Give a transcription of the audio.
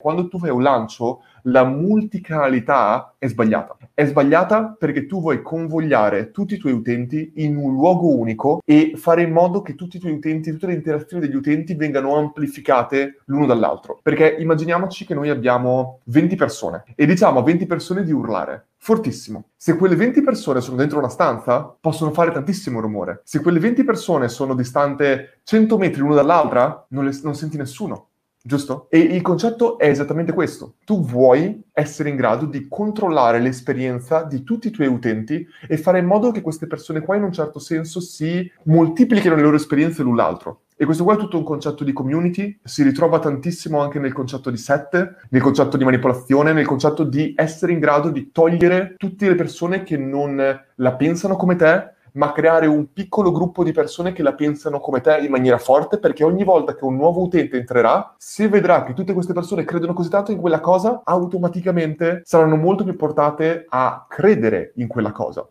Quando tu fai un lancio, la multicanalità è sbagliata. È sbagliata perché tu vuoi convogliare tutti i tuoi utenti in un luogo unico e fare in modo che tutti i tuoi utenti, tutte le interazioni degli utenti vengano amplificate l'uno dall'altro. Perché immaginiamoci che noi abbiamo 20 persone e diciamo a 20 persone di urlare fortissimo. Se quelle 20 persone sono dentro una stanza, possono fare tantissimo rumore. Se quelle 20 persone sono distante 100 metri l'una dall'altra, non, le, non senti nessuno. Giusto? E il concetto è esattamente questo. Tu vuoi essere in grado di controllare l'esperienza di tutti i tuoi utenti e fare in modo che queste persone qua in un certo senso si moltiplichino le loro esperienze l'un l'altro. E questo qua è tutto un concetto di community, si ritrova tantissimo anche nel concetto di set, nel concetto di manipolazione, nel concetto di essere in grado di togliere tutte le persone che non la pensano come te ma creare un piccolo gruppo di persone che la pensano come te in maniera forte, perché ogni volta che un nuovo utente entrerà, se vedrà che tutte queste persone credono così tanto in quella cosa, automaticamente saranno molto più portate a credere in quella cosa.